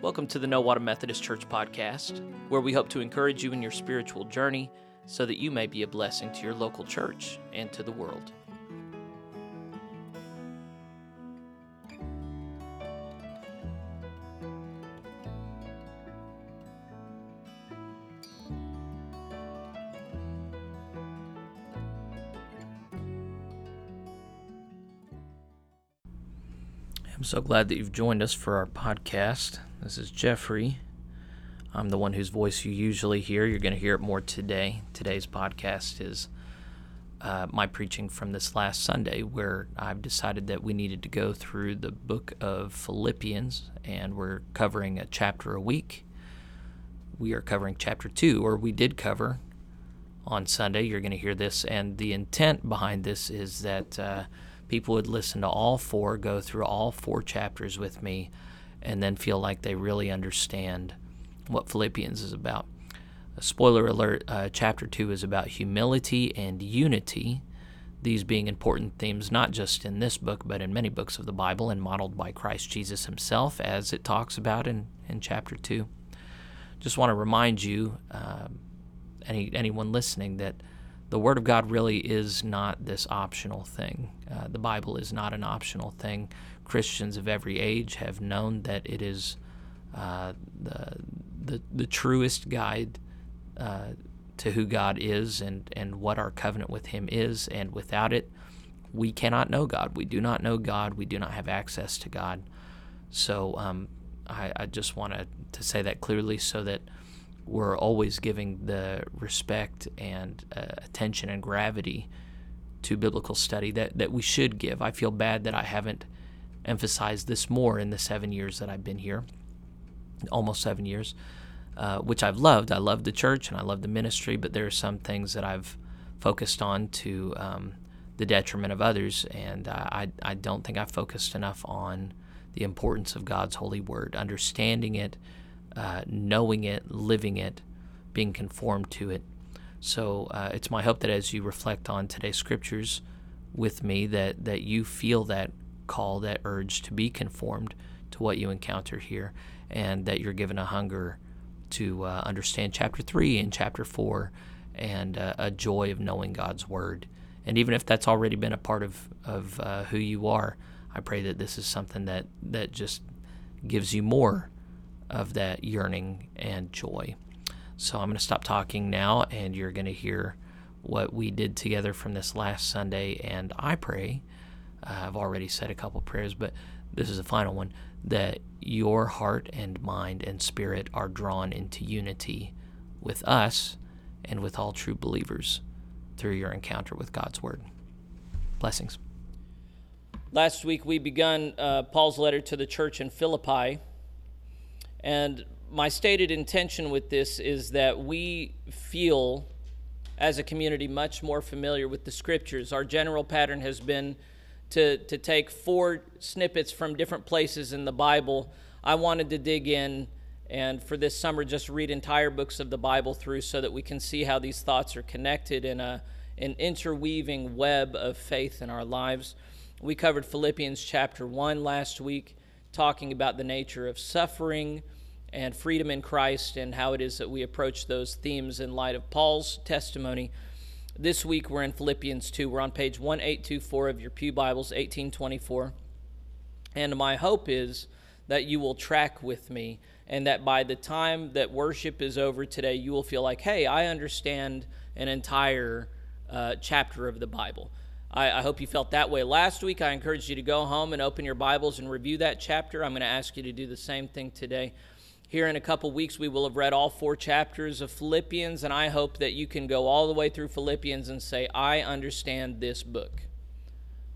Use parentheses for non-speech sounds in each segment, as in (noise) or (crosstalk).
Welcome to the No Water Methodist Church podcast, where we hope to encourage you in your spiritual journey so that you may be a blessing to your local church and to the world. I'm so glad that you've joined us for our podcast. This is Jeffrey. I'm the one whose voice you usually hear. You're going to hear it more today. Today's podcast is uh, my preaching from this last Sunday, where I've decided that we needed to go through the book of Philippians, and we're covering a chapter a week. We are covering chapter two, or we did cover on Sunday. You're going to hear this, and the intent behind this is that. Uh, people would listen to all four, go through all four chapters with me, and then feel like they really understand what Philippians is about. Spoiler alert uh, chapter 2 is about humility and unity, these being important themes not just in this book, but in many books of the Bible and modeled by Christ Jesus himself, as it talks about in, in chapter 2. Just want to remind you, uh, any, anyone listening, that the Word of God really is not this optional thing. Uh, the Bible is not an optional thing. Christians of every age have known that it is uh, the, the, the truest guide uh, to who God is and, and what our covenant with Him is. And without it, we cannot know God. We do not know God. We do not have access to God. So um, I, I just wanted to say that clearly so that we're always giving the respect and uh, attention and gravity to biblical study that, that we should give. I feel bad that I haven't emphasized this more in the seven years that I've been here, almost seven years, uh, which I've loved. I love the church and I love the ministry, but there are some things that I've focused on to um, the detriment of others, and uh, I, I don't think I've focused enough on the importance of God's holy word, understanding it uh, knowing it, living it, being conformed to it. So uh, it's my hope that as you reflect on today's scriptures with me, that that you feel that call, that urge to be conformed to what you encounter here, and that you're given a hunger to uh, understand chapter three and chapter four, and uh, a joy of knowing God's word. And even if that's already been a part of of uh, who you are, I pray that this is something that that just gives you more of that yearning and joy. So I'm going to stop talking now, and you're going to hear what we did together from this last Sunday. And I pray, I've already said a couple prayers, but this is the final one, that your heart and mind and spirit are drawn into unity with us and with all true believers through your encounter with God's Word. Blessings. Last week we begun uh, Paul's letter to the church in Philippi. And my stated intention with this is that we feel as a community much more familiar with the scriptures. Our general pattern has been to, to take four snippets from different places in the Bible. I wanted to dig in and for this summer just read entire books of the Bible through so that we can see how these thoughts are connected in a, an interweaving web of faith in our lives. We covered Philippians chapter 1 last week talking about the nature of suffering and freedom in Christ and how it is that we approach those themes in light of Paul's testimony. This week we're in Philippians 2. We're on page 1824 of your Pew Bibles, 1824. And my hope is that you will track with me and that by the time that worship is over today, you will feel like, hey, I understand an entire uh, chapter of the Bible. I, I, hope you felt that way last week. I encourage you to go home and open your Bibles and review that chapter. I'm going to ask you to do the same thing today. Here in a couple weeks, we will have read all four chapters of Philippians, and I hope that you can go all the way through Philippians and say, I understand this book.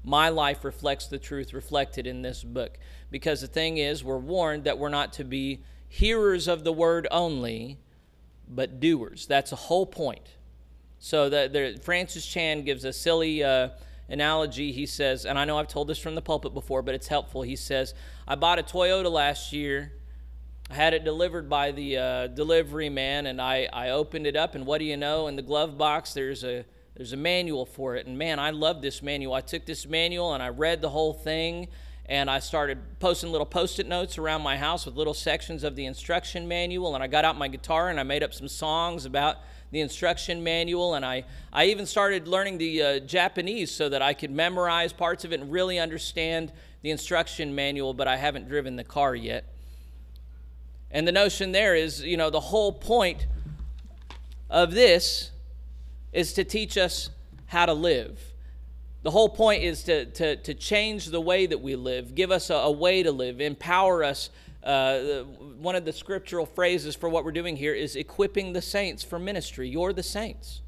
My life reflects the truth reflected in this book. Because the thing is, we're warned that we're not to be hearers of the word only, but doers. That's the whole point. So the, the, Francis Chan gives a silly uh, analogy. He says, and I know I've told this from the pulpit before, but it's helpful. He says, I bought a Toyota last year. I had it delivered by the uh, delivery man, and I, I opened it up, and what do you know? In the glove box, there's a there's a manual for it, and man, I love this manual. I took this manual and I read the whole thing, and I started posting little post it notes around my house with little sections of the instruction manual. And I got out my guitar and I made up some songs about the instruction manual. And I, I even started learning the uh, Japanese so that I could memorize parts of it and really understand the instruction manual, but I haven't driven the car yet. And the notion there is, you know, the whole point of this is to teach us how to live. The whole point is to, to, to change the way that we live, give us a, a way to live, empower us. Uh, one of the scriptural phrases for what we're doing here is equipping the saints for ministry. You're the saints.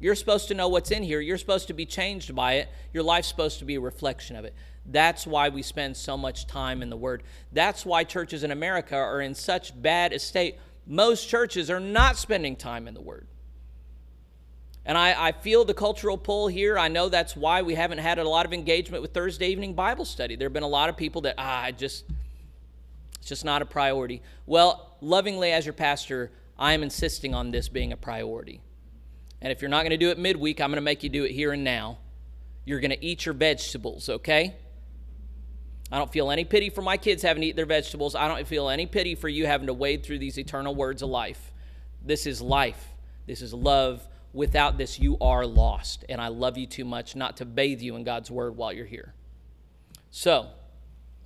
You're supposed to know what's in here. You're supposed to be changed by it. Your life's supposed to be a reflection of it. That's why we spend so much time in the Word. That's why churches in America are in such bad estate. Most churches are not spending time in the Word. And I, I, feel the cultural pull here. I know that's why we haven't had a lot of engagement with Thursday evening Bible study. There have been a lot of people that, ah, I just, it's just not a priority. Well, lovingly as your pastor, I am insisting on this being a priority. And if you're not going to do it midweek, I'm going to make you do it here and now. You're going to eat your vegetables, okay? I don't feel any pity for my kids having to eat their vegetables. I don't feel any pity for you having to wade through these eternal words of life. This is life. This is love. Without this, you are lost. And I love you too much not to bathe you in God's word while you're here. So,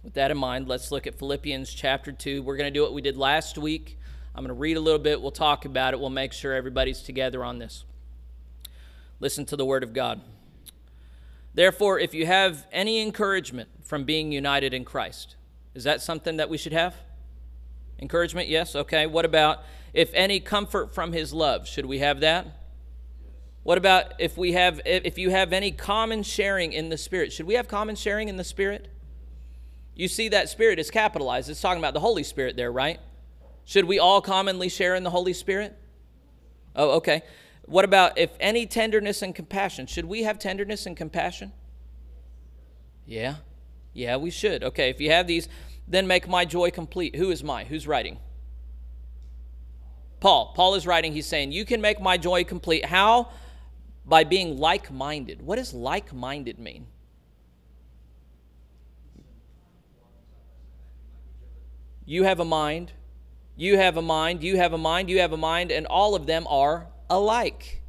with that in mind, let's look at Philippians chapter 2. We're going to do what we did last week. I'm going to read a little bit. We'll talk about it. We'll make sure everybody's together on this. Listen to the word of God. Therefore, if you have any encouragement from being united in Christ, is that something that we should have? Encouragement, yes. Okay. What about if any comfort from his love? Should we have that? What about if we have if you have any common sharing in the spirit? Should we have common sharing in the spirit? You see that spirit is capitalized. It's talking about the Holy Spirit there, right? Should we all commonly share in the Holy Spirit? Oh, okay. What about if any tenderness and compassion? Should we have tenderness and compassion? Yeah. Yeah, we should. Okay, if you have these, then make my joy complete. Who is my? Who's writing? Paul. Paul is writing. He's saying, You can make my joy complete. How? By being like minded. What does like minded mean? You have a mind. You have a mind. You have a mind. You have a mind. And all of them are alike.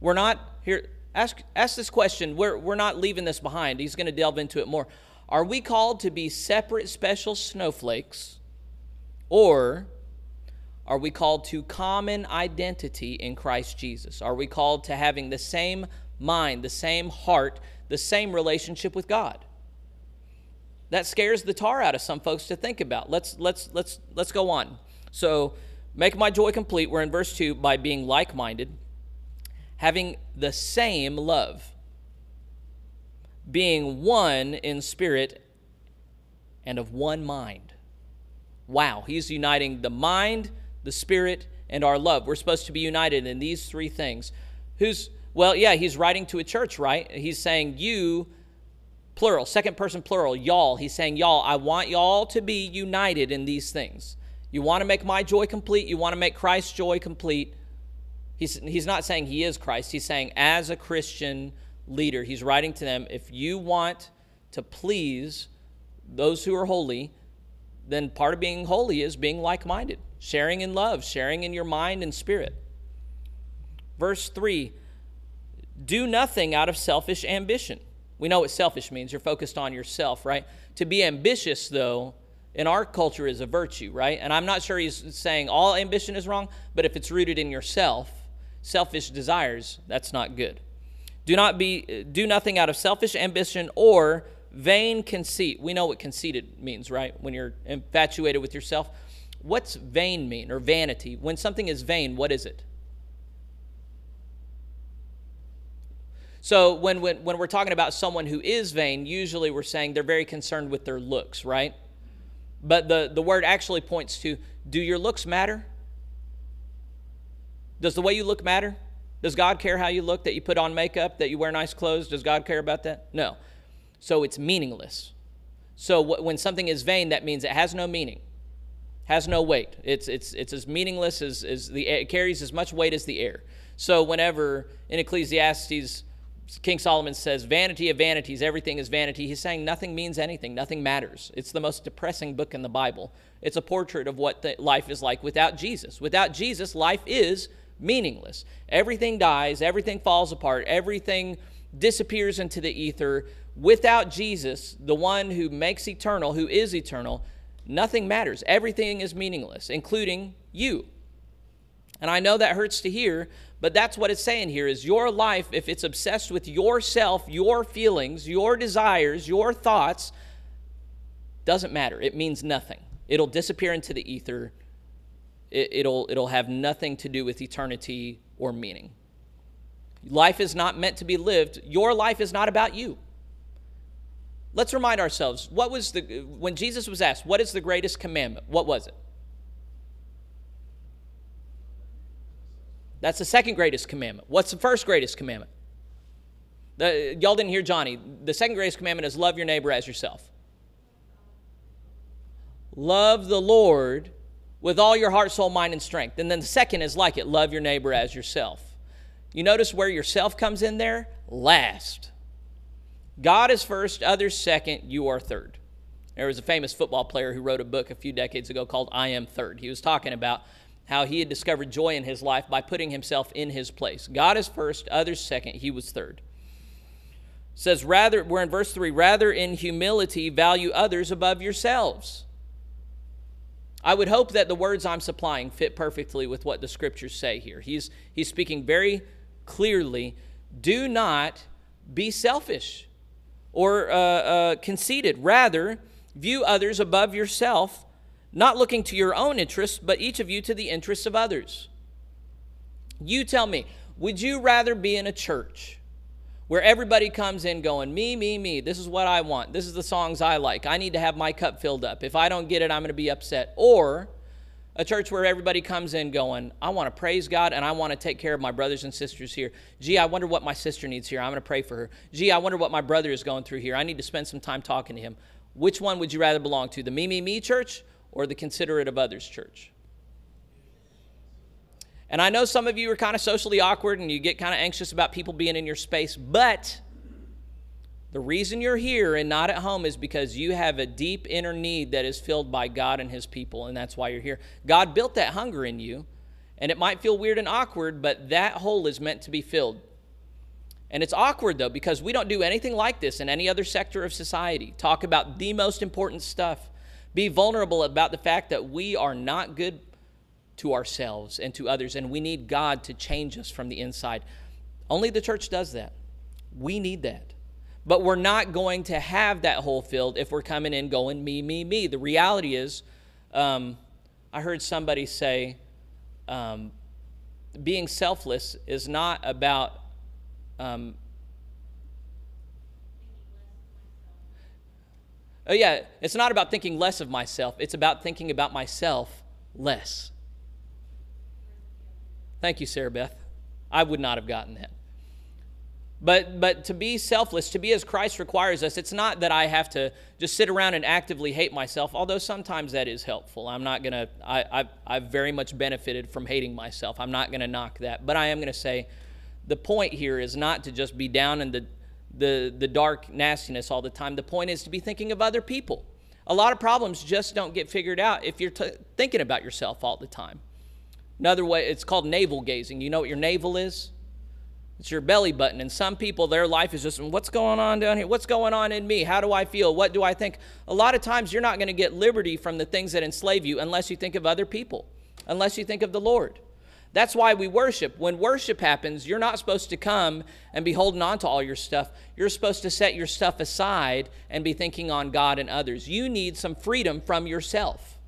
We're not here. Ask, ask this question. We're, we're not leaving this behind. He's going to delve into it more. Are we called to be separate, special snowflakes, or are we called to common identity in Christ Jesus? Are we called to having the same mind, the same heart, the same relationship with God? That scares the tar out of some folks to think about. Let's let's let's let's go on. So Make my joy complete, we're in verse 2, by being like minded, having the same love, being one in spirit and of one mind. Wow, he's uniting the mind, the spirit, and our love. We're supposed to be united in these three things. Who's, well, yeah, he's writing to a church, right? He's saying, you, plural, second person plural, y'all. He's saying, y'all, I want y'all to be united in these things. You want to make my joy complete? You want to make Christ's joy complete? He's, he's not saying he is Christ. He's saying, as a Christian leader, he's writing to them, if you want to please those who are holy, then part of being holy is being like minded, sharing in love, sharing in your mind and spirit. Verse 3 Do nothing out of selfish ambition. We know what selfish means. You're focused on yourself, right? To be ambitious, though, in our culture is a virtue, right? And I'm not sure he's saying all ambition is wrong, but if it's rooted in yourself, selfish desires, that's not good. Do not be do nothing out of selfish ambition or vain conceit. We know what conceited means, right? When you're infatuated with yourself. What's vain mean or vanity? When something is vain, what is it? So when, when, when we're talking about someone who is vain, usually we're saying they're very concerned with their looks, right? But the, the word actually points to do your looks matter? Does the way you look matter? Does God care how you look, that you put on makeup, that you wear nice clothes? Does God care about that? No. So it's meaningless. So when something is vain, that means it has no meaning, has no weight. It's, it's, it's as meaningless as, as the it carries as much weight as the air. So whenever in Ecclesiastes King Solomon says, Vanity of vanities, everything is vanity. He's saying nothing means anything, nothing matters. It's the most depressing book in the Bible. It's a portrait of what life is like without Jesus. Without Jesus, life is meaningless. Everything dies, everything falls apart, everything disappears into the ether. Without Jesus, the one who makes eternal, who is eternal, nothing matters. Everything is meaningless, including you. And I know that hurts to hear, but that's what it's saying here is your life if it's obsessed with yourself, your feelings, your desires, your thoughts doesn't matter. It means nothing. It'll disappear into the ether. It, will it'll have nothing to do with eternity or meaning. Life is not meant to be lived. Your life is not about you. Let's remind ourselves what was the when Jesus was asked, what is the greatest commandment? What was it? That's the second greatest commandment. What's the first greatest commandment? The, y'all didn't hear Johnny. The second greatest commandment is love your neighbor as yourself. Love the Lord with all your heart, soul, mind, and strength. And then the second is like it love your neighbor as yourself. You notice where yourself comes in there? Last. God is first, others second, you are third. There was a famous football player who wrote a book a few decades ago called I Am Third. He was talking about how he had discovered joy in his life by putting himself in his place. God is first, others second, he was third. It says rather we're in verse 3, rather in humility value others above yourselves. I would hope that the words I'm supplying fit perfectly with what the scriptures say here. He's he's speaking very clearly, do not be selfish or uh, uh, conceited. Rather, view others above yourself not looking to your own interests, but each of you to the interests of others. You tell me, would you rather be in a church where everybody comes in going, me, me, me, this is what I want, this is the songs I like, I need to have my cup filled up. If I don't get it, I'm going to be upset. Or a church where everybody comes in going, I want to praise God and I want to take care of my brothers and sisters here. Gee, I wonder what my sister needs here. I'm going to pray for her. Gee, I wonder what my brother is going through here. I need to spend some time talking to him. Which one would you rather belong to, the me, me, me church or the considerate of others church. And I know some of you are kind of socially awkward and you get kind of anxious about people being in your space, but the reason you're here and not at home is because you have a deep inner need that is filled by God and His people, and that's why you're here. God built that hunger in you, and it might feel weird and awkward, but that hole is meant to be filled. And it's awkward though, because we don't do anything like this in any other sector of society. Talk about the most important stuff. Be vulnerable about the fact that we are not good to ourselves and to others, and we need God to change us from the inside. Only the church does that. We need that. But we're not going to have that hole filled if we're coming in going, me, me, me. The reality is, um, I heard somebody say, um, being selfless is not about um, Oh, yeah, it's not about thinking less of myself, it's about thinking about myself less. Thank you, Sarah Beth. I would not have gotten that. But, but to be selfless, to be as Christ requires us, it's not that I have to just sit around and actively hate myself, although sometimes that is helpful. I'm not going to, I've, I've very much benefited from hating myself. I'm not going to knock that. But I am going to say the point here is not to just be down in the the, the dark nastiness all the time. The point is to be thinking of other people. A lot of problems just don't get figured out if you're t- thinking about yourself all the time. Another way, it's called navel gazing. You know what your navel is? It's your belly button. And some people, their life is just, what's going on down here? What's going on in me? How do I feel? What do I think? A lot of times, you're not going to get liberty from the things that enslave you unless you think of other people, unless you think of the Lord. That's why we worship. When worship happens, you're not supposed to come and be holding on to all your stuff. You're supposed to set your stuff aside and be thinking on God and others. You need some freedom from yourself.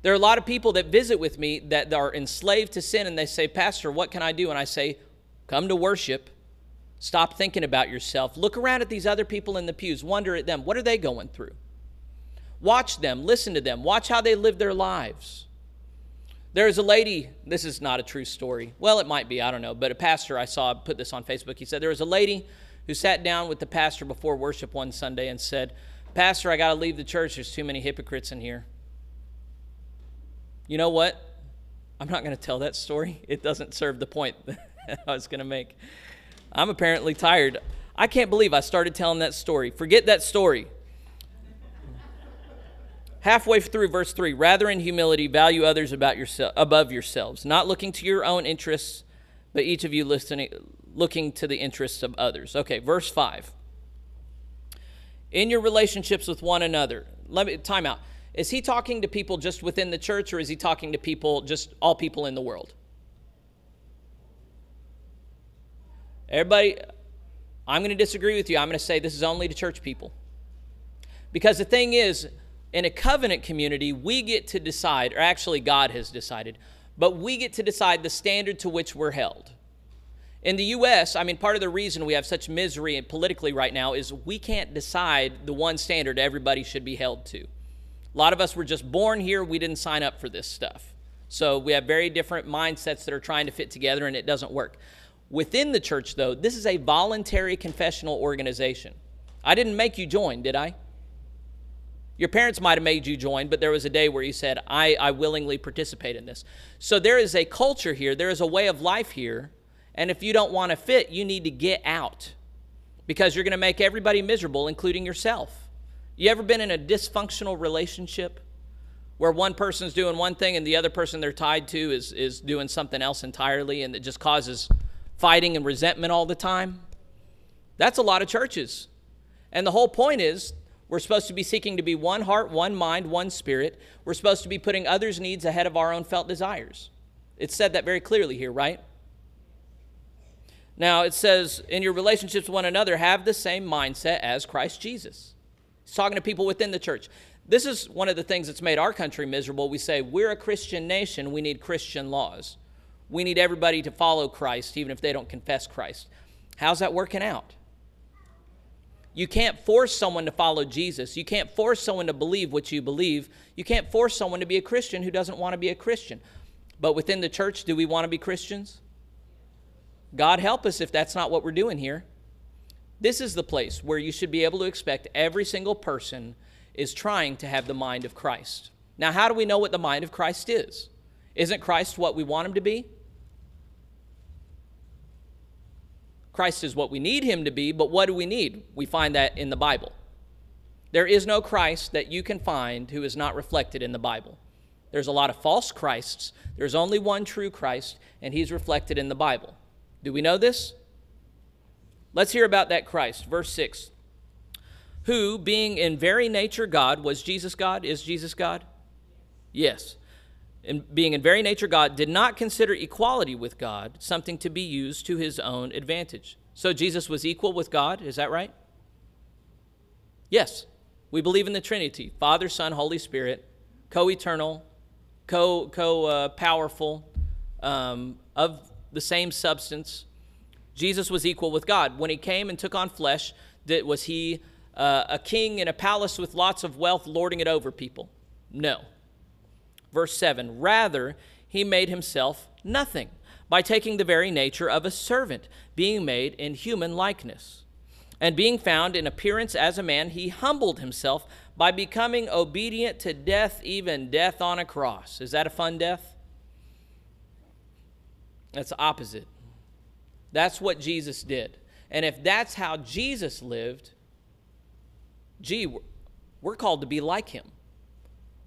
There are a lot of people that visit with me that are enslaved to sin and they say, Pastor, what can I do? And I say, Come to worship. Stop thinking about yourself. Look around at these other people in the pews. Wonder at them. What are they going through? Watch them. Listen to them. Watch how they live their lives. There's a lady, this is not a true story. Well, it might be, I don't know, but a pastor I saw put this on Facebook. He said there was a lady who sat down with the pastor before worship one Sunday and said, Pastor, I got to leave the church. There's too many hypocrites in here. You know what? I'm not going to tell that story. It doesn't serve the point (laughs) that I was going to make. I'm apparently tired. I can't believe I started telling that story. Forget that story. Halfway through verse 3, rather in humility value others about yourself above yourselves, not looking to your own interests, but each of you listening looking to the interests of others. Okay, verse 5. In your relationships with one another, let me time out. Is he talking to people just within the church or is he talking to people just all people in the world? Everybody, I'm going to disagree with you. I'm going to say this is only to church people. Because the thing is, in a covenant community, we get to decide, or actually, God has decided, but we get to decide the standard to which we're held. In the U.S., I mean, part of the reason we have such misery politically right now is we can't decide the one standard everybody should be held to. A lot of us were just born here, we didn't sign up for this stuff. So we have very different mindsets that are trying to fit together, and it doesn't work. Within the church, though, this is a voluntary confessional organization. I didn't make you join, did I? Your parents might have made you join, but there was a day where you said, I, I willingly participate in this. So there is a culture here, there is a way of life here, and if you don't want to fit, you need to get out because you're going to make everybody miserable, including yourself. You ever been in a dysfunctional relationship where one person's doing one thing and the other person they're tied to is, is doing something else entirely and it just causes fighting and resentment all the time. That's a lot of churches. And the whole point is we're supposed to be seeking to be one heart, one mind, one spirit. We're supposed to be putting others' needs ahead of our own felt desires. It's said that very clearly here, right? Now, it says, in your relationships with one another, have the same mindset as Christ Jesus. He's talking to people within the church. This is one of the things that's made our country miserable. We say, we're a Christian nation, we need Christian laws. We need everybody to follow Christ, even if they don't confess Christ. How's that working out? You can't force someone to follow Jesus. You can't force someone to believe what you believe. You can't force someone to be a Christian who doesn't want to be a Christian. But within the church, do we want to be Christians? God help us if that's not what we're doing here. This is the place where you should be able to expect every single person is trying to have the mind of Christ. Now, how do we know what the mind of Christ is? Isn't Christ what we want him to be? Christ is what we need him to be, but what do we need? We find that in the Bible. There is no Christ that you can find who is not reflected in the Bible. There's a lot of false Christs. There's only one true Christ, and he's reflected in the Bible. Do we know this? Let's hear about that Christ. Verse 6. Who, being in very nature God, was Jesus God? Is Jesus God? Yes in being in very nature God, did not consider equality with God something to be used to his own advantage. So Jesus was equal with God, is that right? Yes. We believe in the Trinity Father, Son, Holy Spirit, co eternal, co co powerful, um, of the same substance. Jesus was equal with God. When he came and took on flesh, was he uh, a king in a palace with lots of wealth lording it over people? No. Verse 7 Rather, he made himself nothing by taking the very nature of a servant, being made in human likeness. And being found in appearance as a man, he humbled himself by becoming obedient to death, even death on a cross. Is that a fun death? That's opposite. That's what Jesus did. And if that's how Jesus lived, gee, we're called to be like him.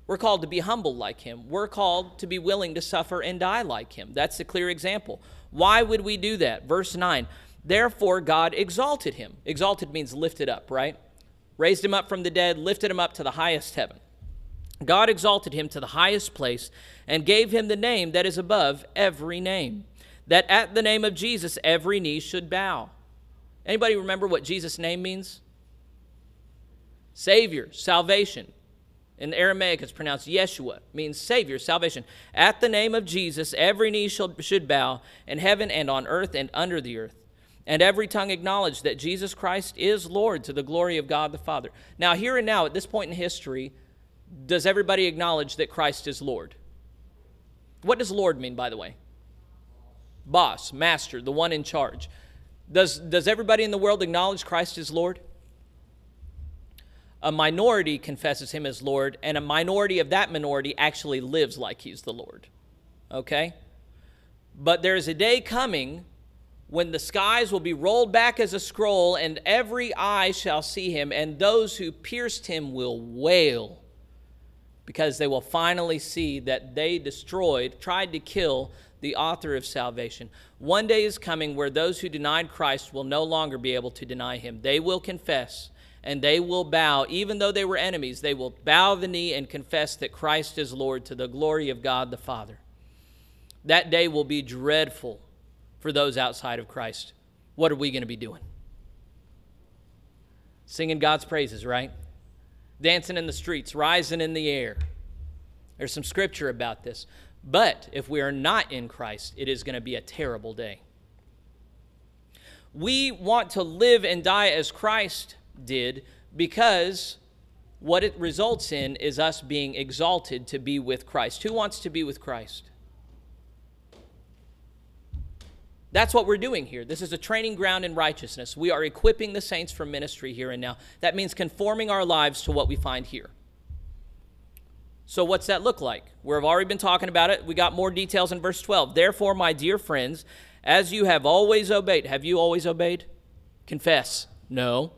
We're called to be humble like him. We're called to be willing to suffer and die like him. That's a clear example. Why would we do that? Verse 9 Therefore, God exalted him. Exalted means lifted up, right? Raised him up from the dead, lifted him up to the highest heaven. God exalted him to the highest place and gave him the name that is above every name, that at the name of Jesus every knee should bow. Anybody remember what Jesus' name means? Savior, salvation. In Aramaic, it's pronounced Yeshua, means Savior, salvation. At the name of Jesus, every knee shall, should bow in heaven and on earth and under the earth, and every tongue acknowledge that Jesus Christ is Lord to the glory of God the Father. Now, here and now, at this point in history, does everybody acknowledge that Christ is Lord? What does Lord mean, by the way? Boss, master, the one in charge. Does, does everybody in the world acknowledge Christ is Lord? A minority confesses him as Lord, and a minority of that minority actually lives like he's the Lord. Okay? But there's a day coming when the skies will be rolled back as a scroll, and every eye shall see him, and those who pierced him will wail, because they will finally see that they destroyed, tried to kill the author of salvation. One day is coming where those who denied Christ will no longer be able to deny him. They will confess and they will bow, even though they were enemies, they will bow the knee and confess that Christ is Lord to the glory of God the Father. That day will be dreadful for those outside of Christ. What are we going to be doing? Singing God's praises, right? Dancing in the streets, rising in the air. There's some scripture about this. But if we are not in Christ, it is going to be a terrible day. We want to live and die as Christ did because what it results in is us being exalted to be with Christ. Who wants to be with Christ? That's what we're doing here. This is a training ground in righteousness. We are equipping the saints for ministry here and now. That means conforming our lives to what we find here. So, what's that look like? We've already been talking about it. We got more details in verse 12. Therefore, my dear friends, as you have always obeyed, have you always obeyed? Confess. No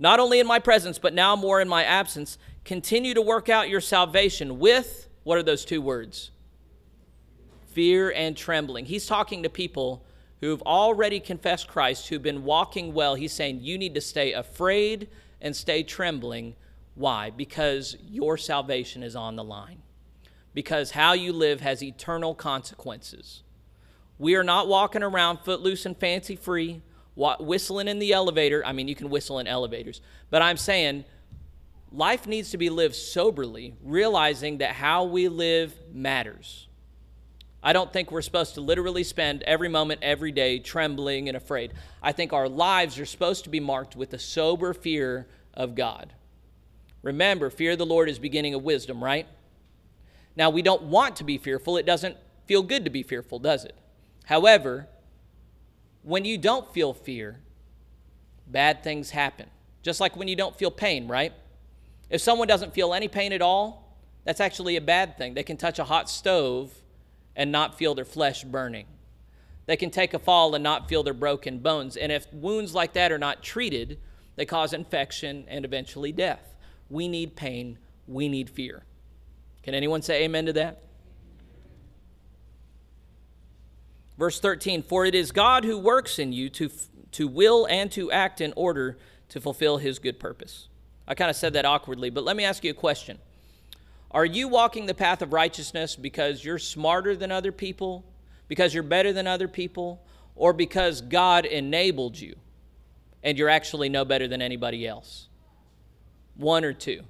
not only in my presence, but now more in my absence, continue to work out your salvation with what are those two words? Fear and trembling. He's talking to people who've already confessed Christ, who've been walking well. He's saying you need to stay afraid and stay trembling. Why? Because your salvation is on the line. Because how you live has eternal consequences. We are not walking around footloose and fancy free whistling in the elevator. I mean, you can whistle in elevators, but I'm saying life needs to be lived soberly, realizing that how we live matters. I don't think we're supposed to literally spend every moment, every day trembling and afraid. I think our lives are supposed to be marked with a sober fear of God. Remember, fear of the Lord is beginning of wisdom, right? Now, we don't want to be fearful. It doesn't feel good to be fearful, does it? However, when you don't feel fear, bad things happen. Just like when you don't feel pain, right? If someone doesn't feel any pain at all, that's actually a bad thing. They can touch a hot stove and not feel their flesh burning. They can take a fall and not feel their broken bones. And if wounds like that are not treated, they cause infection and eventually death. We need pain, we need fear. Can anyone say amen to that? Verse 13 For it is God who works in you to, to will and to act in order to fulfill his good purpose. I kind of said that awkwardly, but let me ask you a question. Are you walking the path of righteousness because you're smarter than other people, because you're better than other people, or because God enabled you and you're actually no better than anybody else? One or two.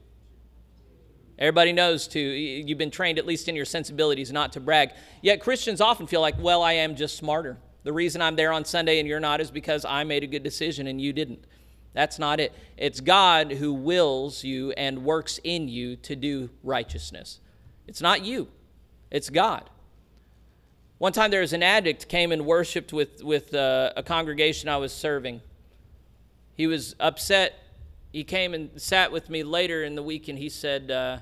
Everybody knows to, you've been trained, at least in your sensibilities, not to brag. Yet Christians often feel like, well, I am just smarter. The reason I'm there on Sunday and you're not is because I made a good decision and you didn't. That's not it. It's God who wills you and works in you to do righteousness. It's not you, it's God. One time there was an addict came and worshiped with, with uh, a congregation I was serving. He was upset. He came and sat with me later in the week and he said, uh,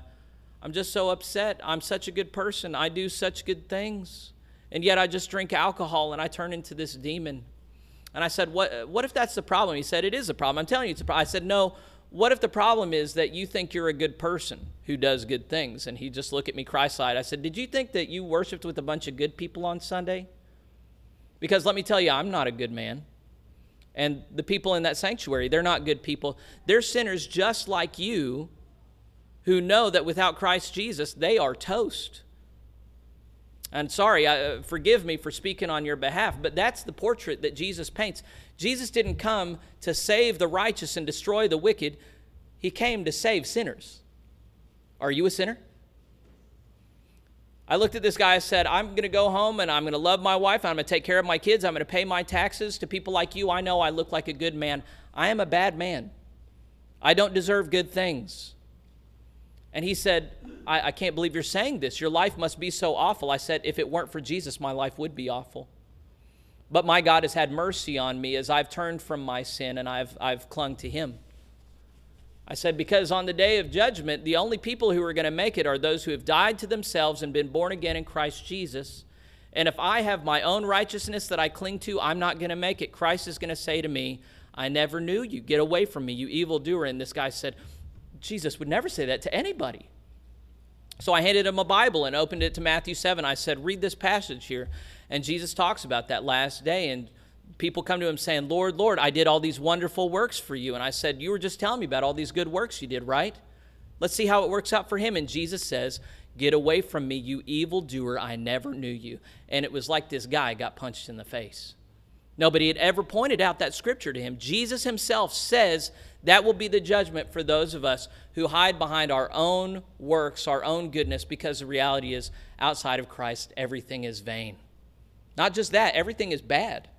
I'm just so upset. I'm such a good person. I do such good things. And yet I just drink alcohol and I turn into this demon. And I said, What, what if that's the problem? He said, It is a problem. I'm telling you, it's a problem. I said, No, what if the problem is that you think you're a good person who does good things? And he just looked at me Christ eyed. I said, Did you think that you worshiped with a bunch of good people on Sunday? Because let me tell you, I'm not a good man. And the people in that sanctuary, they're not good people. They're sinners just like you who know that without Christ Jesus, they are toast. And sorry, uh, forgive me for speaking on your behalf, but that's the portrait that Jesus paints. Jesus didn't come to save the righteous and destroy the wicked, He came to save sinners. Are you a sinner? I looked at this guy and said, I'm going to go home and I'm going to love my wife. I'm going to take care of my kids. I'm going to pay my taxes to people like you. I know I look like a good man. I am a bad man. I don't deserve good things. And he said, I, I can't believe you're saying this. Your life must be so awful. I said, If it weren't for Jesus, my life would be awful. But my God has had mercy on me as I've turned from my sin and I've, I've clung to Him. I said, Because on the day of judgment, the only people who are going to make it are those who have died to themselves and been born again in Christ Jesus. And if I have my own righteousness that I cling to, I'm not going to make it. Christ is going to say to me, I never knew you. Get away from me, you evildoer. And this guy said, Jesus would never say that to anybody. So I handed him a Bible and opened it to Matthew 7. I said, Read this passage here. And Jesus talks about that last day. And people come to him saying, Lord, Lord, I did all these wonderful works for you. And I said, You were just telling me about all these good works you did, right? Let's see how it works out for him. And Jesus says, Get away from me, you evildoer. I never knew you. And it was like this guy got punched in the face. Nobody had ever pointed out that scripture to him. Jesus himself says that will be the judgment for those of us who hide behind our own works, our own goodness, because the reality is outside of Christ, everything is vain. Not just that, everything is bad.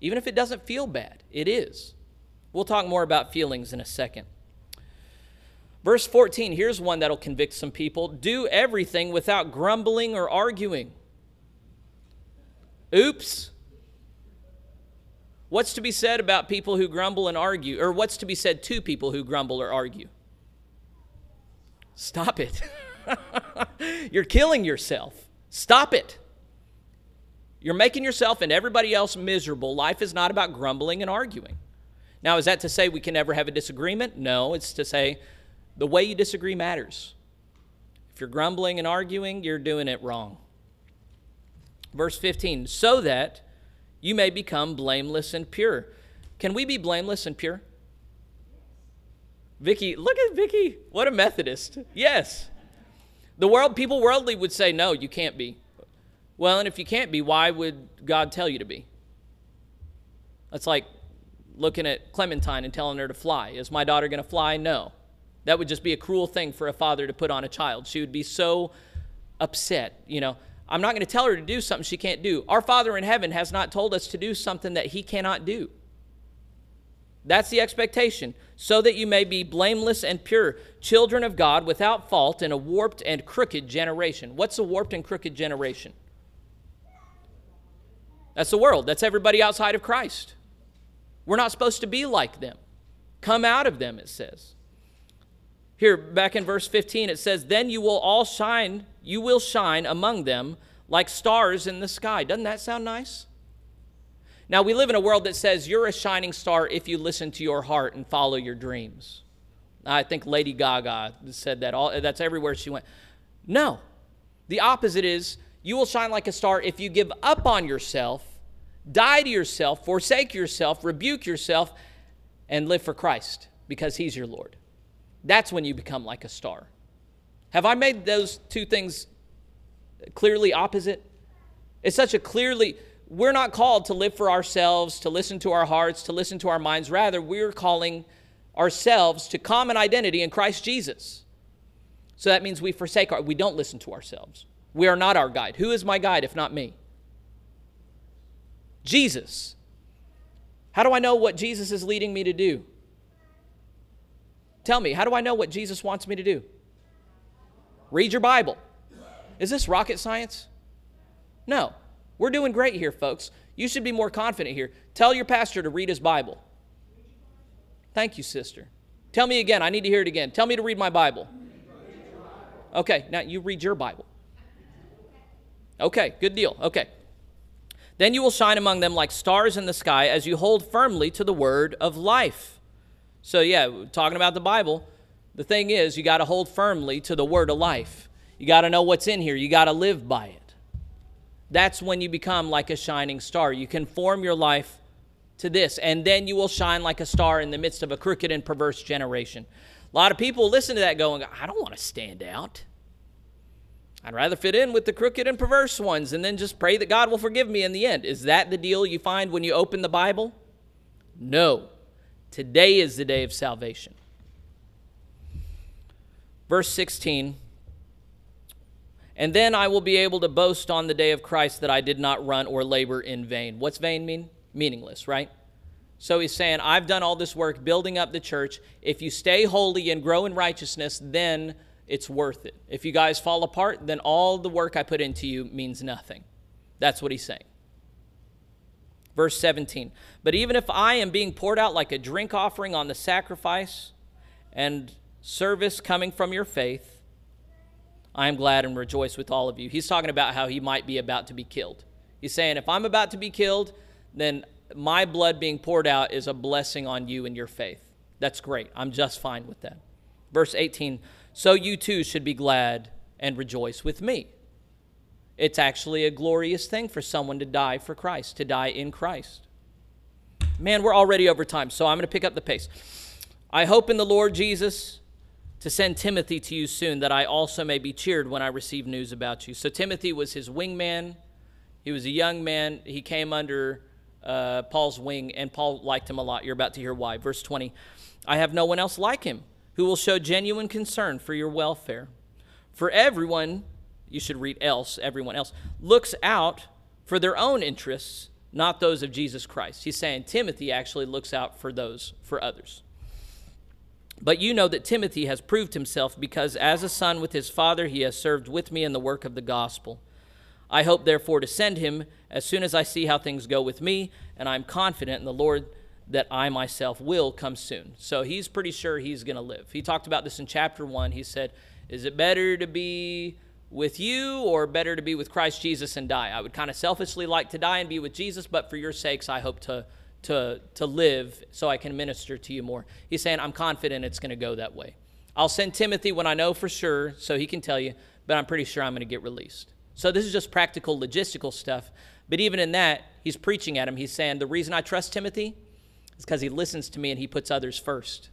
Even if it doesn't feel bad, it is. We'll talk more about feelings in a second. Verse 14, here's one that'll convict some people do everything without grumbling or arguing. Oops. What's to be said about people who grumble and argue? Or what's to be said to people who grumble or argue? Stop it. (laughs) You're killing yourself. Stop it. You're making yourself and everybody else miserable. Life is not about grumbling and arguing. Now, is that to say we can never have a disagreement? No, it's to say the way you disagree matters. If you're grumbling and arguing, you're doing it wrong. Verse 15, so that you may become blameless and pure. Can we be blameless and pure? Vicky, look at Vicky. What a Methodist. Yes. The world, people worldly would say, no, you can't be. Well, and if you can't be, why would God tell you to be? That's like looking at Clementine and telling her to fly. Is my daughter going to fly? No. That would just be a cruel thing for a father to put on a child. She would be so upset. You know, I'm not going to tell her to do something she can't do. Our Father in heaven has not told us to do something that he cannot do. That's the expectation, so that you may be blameless and pure, children of God without fault in a warped and crooked generation. What's a warped and crooked generation? That's the world. That's everybody outside of Christ. We're not supposed to be like them. Come out of them, it says. Here, back in verse 15, it says, Then you will all shine, you will shine among them like stars in the sky. Doesn't that sound nice? Now, we live in a world that says you're a shining star if you listen to your heart and follow your dreams. I think Lady Gaga said that. All, that's everywhere she went. No. The opposite is you will shine like a star if you give up on yourself, die to yourself, forsake yourself, rebuke yourself, and live for Christ because He's your Lord. That's when you become like a star. Have I made those two things clearly opposite? It's such a clearly, we're not called to live for ourselves, to listen to our hearts, to listen to our minds. Rather, we're calling ourselves to common identity in Christ Jesus. So that means we forsake our, we don't listen to ourselves. We are not our guide. Who is my guide if not me? Jesus. How do I know what Jesus is leading me to do? Tell me, how do I know what Jesus wants me to do? Read your Bible. Is this rocket science? No. We're doing great here, folks. You should be more confident here. Tell your pastor to read his Bible. Thank you, sister. Tell me again. I need to hear it again. Tell me to read my Bible. Okay, now you read your Bible. Okay, good deal. Okay. Then you will shine among them like stars in the sky as you hold firmly to the word of life. So, yeah, talking about the Bible, the thing is, you got to hold firmly to the word of life. You got to know what's in here, you got to live by it. That's when you become like a shining star. You conform your life to this, and then you will shine like a star in the midst of a crooked and perverse generation. A lot of people listen to that going, I don't want to stand out. I'd rather fit in with the crooked and perverse ones and then just pray that God will forgive me in the end. Is that the deal you find when you open the Bible? No. Today is the day of salvation. Verse 16 And then I will be able to boast on the day of Christ that I did not run or labor in vain. What's vain mean? Meaningless, right? So he's saying, I've done all this work building up the church. If you stay holy and grow in righteousness, then it's worth it. If you guys fall apart, then all the work I put into you means nothing. That's what he's saying. Verse 17 But even if I am being poured out like a drink offering on the sacrifice and service coming from your faith, I am glad and rejoice with all of you. He's talking about how he might be about to be killed. He's saying, if I'm about to be killed, then my blood being poured out is a blessing on you and your faith. That's great. I'm just fine with that. Verse 18 So you too should be glad and rejoice with me. It's actually a glorious thing for someone to die for Christ, to die in Christ. Man, we're already over time, so I'm going to pick up the pace. I hope in the Lord Jesus to send Timothy to you soon, that I also may be cheered when I receive news about you. So, Timothy was his wingman. He was a young man. He came under uh, Paul's wing, and Paul liked him a lot. You're about to hear why. Verse 20 I have no one else like him who will show genuine concern for your welfare. For everyone, you should read else, everyone else, looks out for their own interests, not those of Jesus Christ. He's saying Timothy actually looks out for those, for others. But you know that Timothy has proved himself because as a son with his father, he has served with me in the work of the gospel. I hope, therefore, to send him as soon as I see how things go with me, and I'm confident in the Lord that I myself will come soon. So he's pretty sure he's going to live. He talked about this in chapter one. He said, Is it better to be with you or better to be with Christ Jesus and die? I would kind of selfishly like to die and be with Jesus, but for your sakes, I hope to, to, to live so I can minister to you more. He's saying, I'm confident it's going to go that way. I'll send Timothy when I know for sure so he can tell you, but I'm pretty sure I'm going to get released. So this is just practical logistical stuff. But even in that, he's preaching at him. He's saying, The reason I trust Timothy is because he listens to me and he puts others first.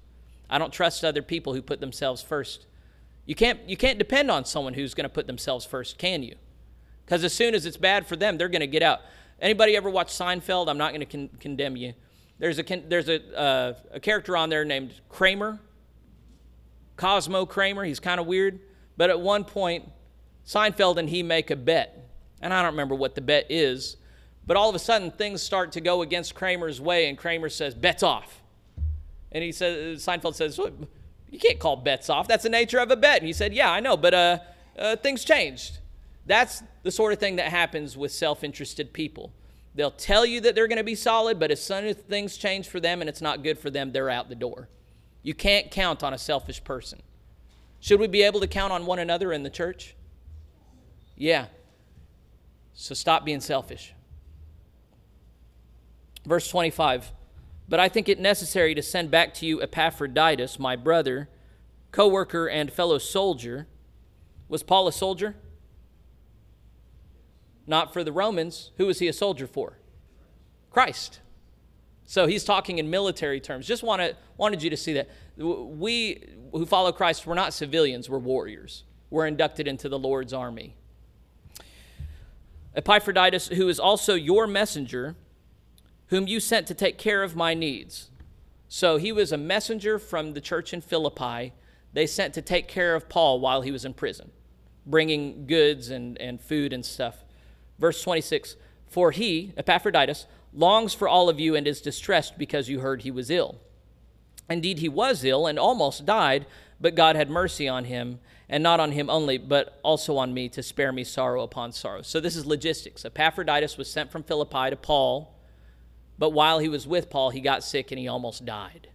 I don't trust other people who put themselves first. You can't, you can't depend on someone who's going to put themselves first, can you? Because as soon as it's bad for them, they're going to get out. Anybody ever watch Seinfeld? I'm not going to con- condemn you. There's, a, there's a, uh, a character on there named Kramer, Cosmo Kramer. He's kind of weird. But at one point, Seinfeld and he make a bet. And I don't remember what the bet is, but all of a sudden things start to go against Kramer's way, and Kramer says, Bets off. And he says, Seinfeld says, You can't call bets off. That's the nature of a bet. And he said, Yeah, I know, but uh, uh, things changed. That's the sort of thing that happens with self interested people. They'll tell you that they're going to be solid, but as soon as things change for them and it's not good for them, they're out the door. You can't count on a selfish person. Should we be able to count on one another in the church? Yeah. So stop being selfish. Verse 25 But I think it necessary to send back to you Epaphroditus, my brother, co worker, and fellow soldier. Was Paul a soldier? Not for the Romans. Who was he a soldier for? Christ. So he's talking in military terms. Just wanted, wanted you to see that. We who follow Christ, we're not civilians, we're warriors. We're inducted into the Lord's army. Epaphroditus, who is also your messenger, whom you sent to take care of my needs. So he was a messenger from the church in Philippi. They sent to take care of Paul while he was in prison, bringing goods and, and food and stuff. Verse 26 For he, Epaphroditus, longs for all of you and is distressed because you heard he was ill. Indeed, he was ill and almost died, but God had mercy on him and not on him only, but also on me to spare me sorrow upon sorrow. So this is logistics. Epaphroditus was sent from Philippi to Paul, but while he was with Paul, he got sick and he almost died.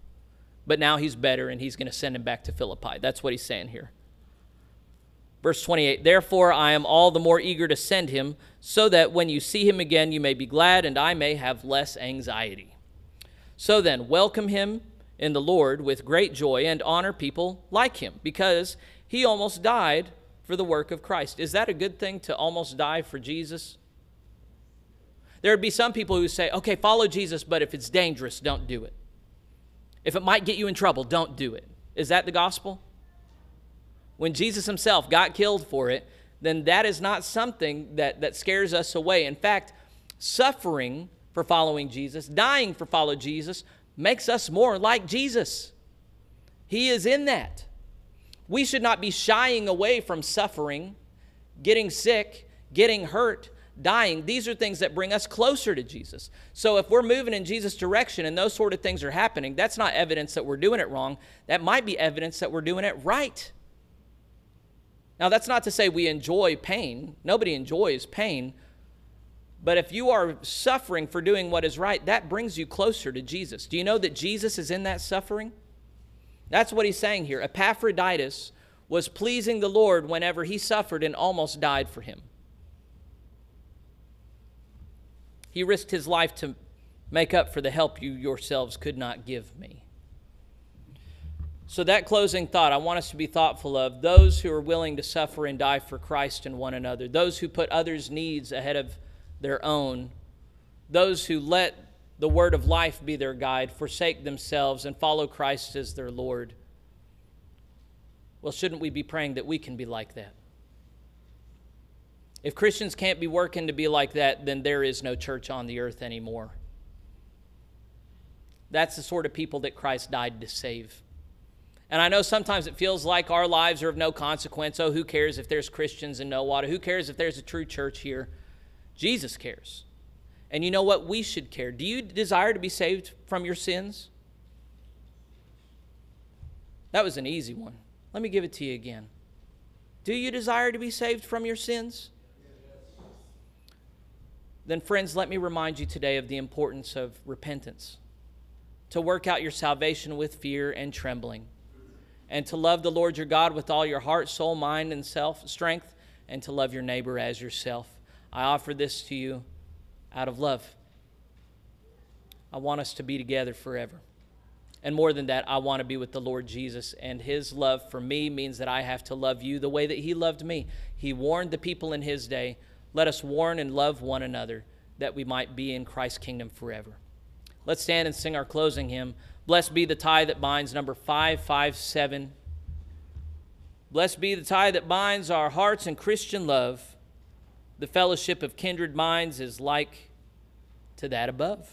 But now he's better and he's going to send him back to Philippi. That's what he's saying here. Verse 28 Therefore, I am all the more eager to send him, so that when you see him again, you may be glad and I may have less anxiety. So then, welcome him in the Lord with great joy and honor people like him, because he almost died for the work of Christ. Is that a good thing to almost die for Jesus? There would be some people who say, okay, follow Jesus, but if it's dangerous, don't do it. If it might get you in trouble, don't do it. Is that the gospel? When Jesus himself got killed for it, then that is not something that, that scares us away. In fact, suffering for following Jesus, dying for follow Jesus, makes us more like Jesus. He is in that. We should not be shying away from suffering, getting sick, getting hurt, dying. These are things that bring us closer to Jesus. So if we're moving in Jesus' direction and those sort of things are happening, that's not evidence that we're doing it wrong. That might be evidence that we're doing it right. Now, that's not to say we enjoy pain. Nobody enjoys pain. But if you are suffering for doing what is right, that brings you closer to Jesus. Do you know that Jesus is in that suffering? That's what he's saying here. Epaphroditus was pleasing the Lord whenever he suffered and almost died for him. He risked his life to make up for the help you yourselves could not give me. So, that closing thought, I want us to be thoughtful of those who are willing to suffer and die for Christ and one another, those who put others' needs ahead of their own, those who let the word of life be their guide, forsake themselves, and follow Christ as their Lord. Well, shouldn't we be praying that we can be like that? If Christians can't be working to be like that, then there is no church on the earth anymore. That's the sort of people that Christ died to save. And I know sometimes it feels like our lives are of no consequence. Oh, who cares if there's Christians in Nowata? Who cares if there's a true church here? Jesus cares. And you know what? We should care. Do you desire to be saved from your sins? That was an easy one. Let me give it to you again. Do you desire to be saved from your sins? Then, friends, let me remind you today of the importance of repentance to work out your salvation with fear and trembling, and to love the Lord your God with all your heart, soul, mind, and self strength, and to love your neighbor as yourself. I offer this to you out of love. I want us to be together forever. And more than that, I want to be with the Lord Jesus. And his love for me means that I have to love you the way that he loved me. He warned the people in his day let us warn and love one another that we might be in Christ's kingdom forever. Let's stand and sing our closing hymn. Blessed be the tie that binds, number 557. Blessed be the tie that binds our hearts in Christian love. The fellowship of kindred minds is like to that above.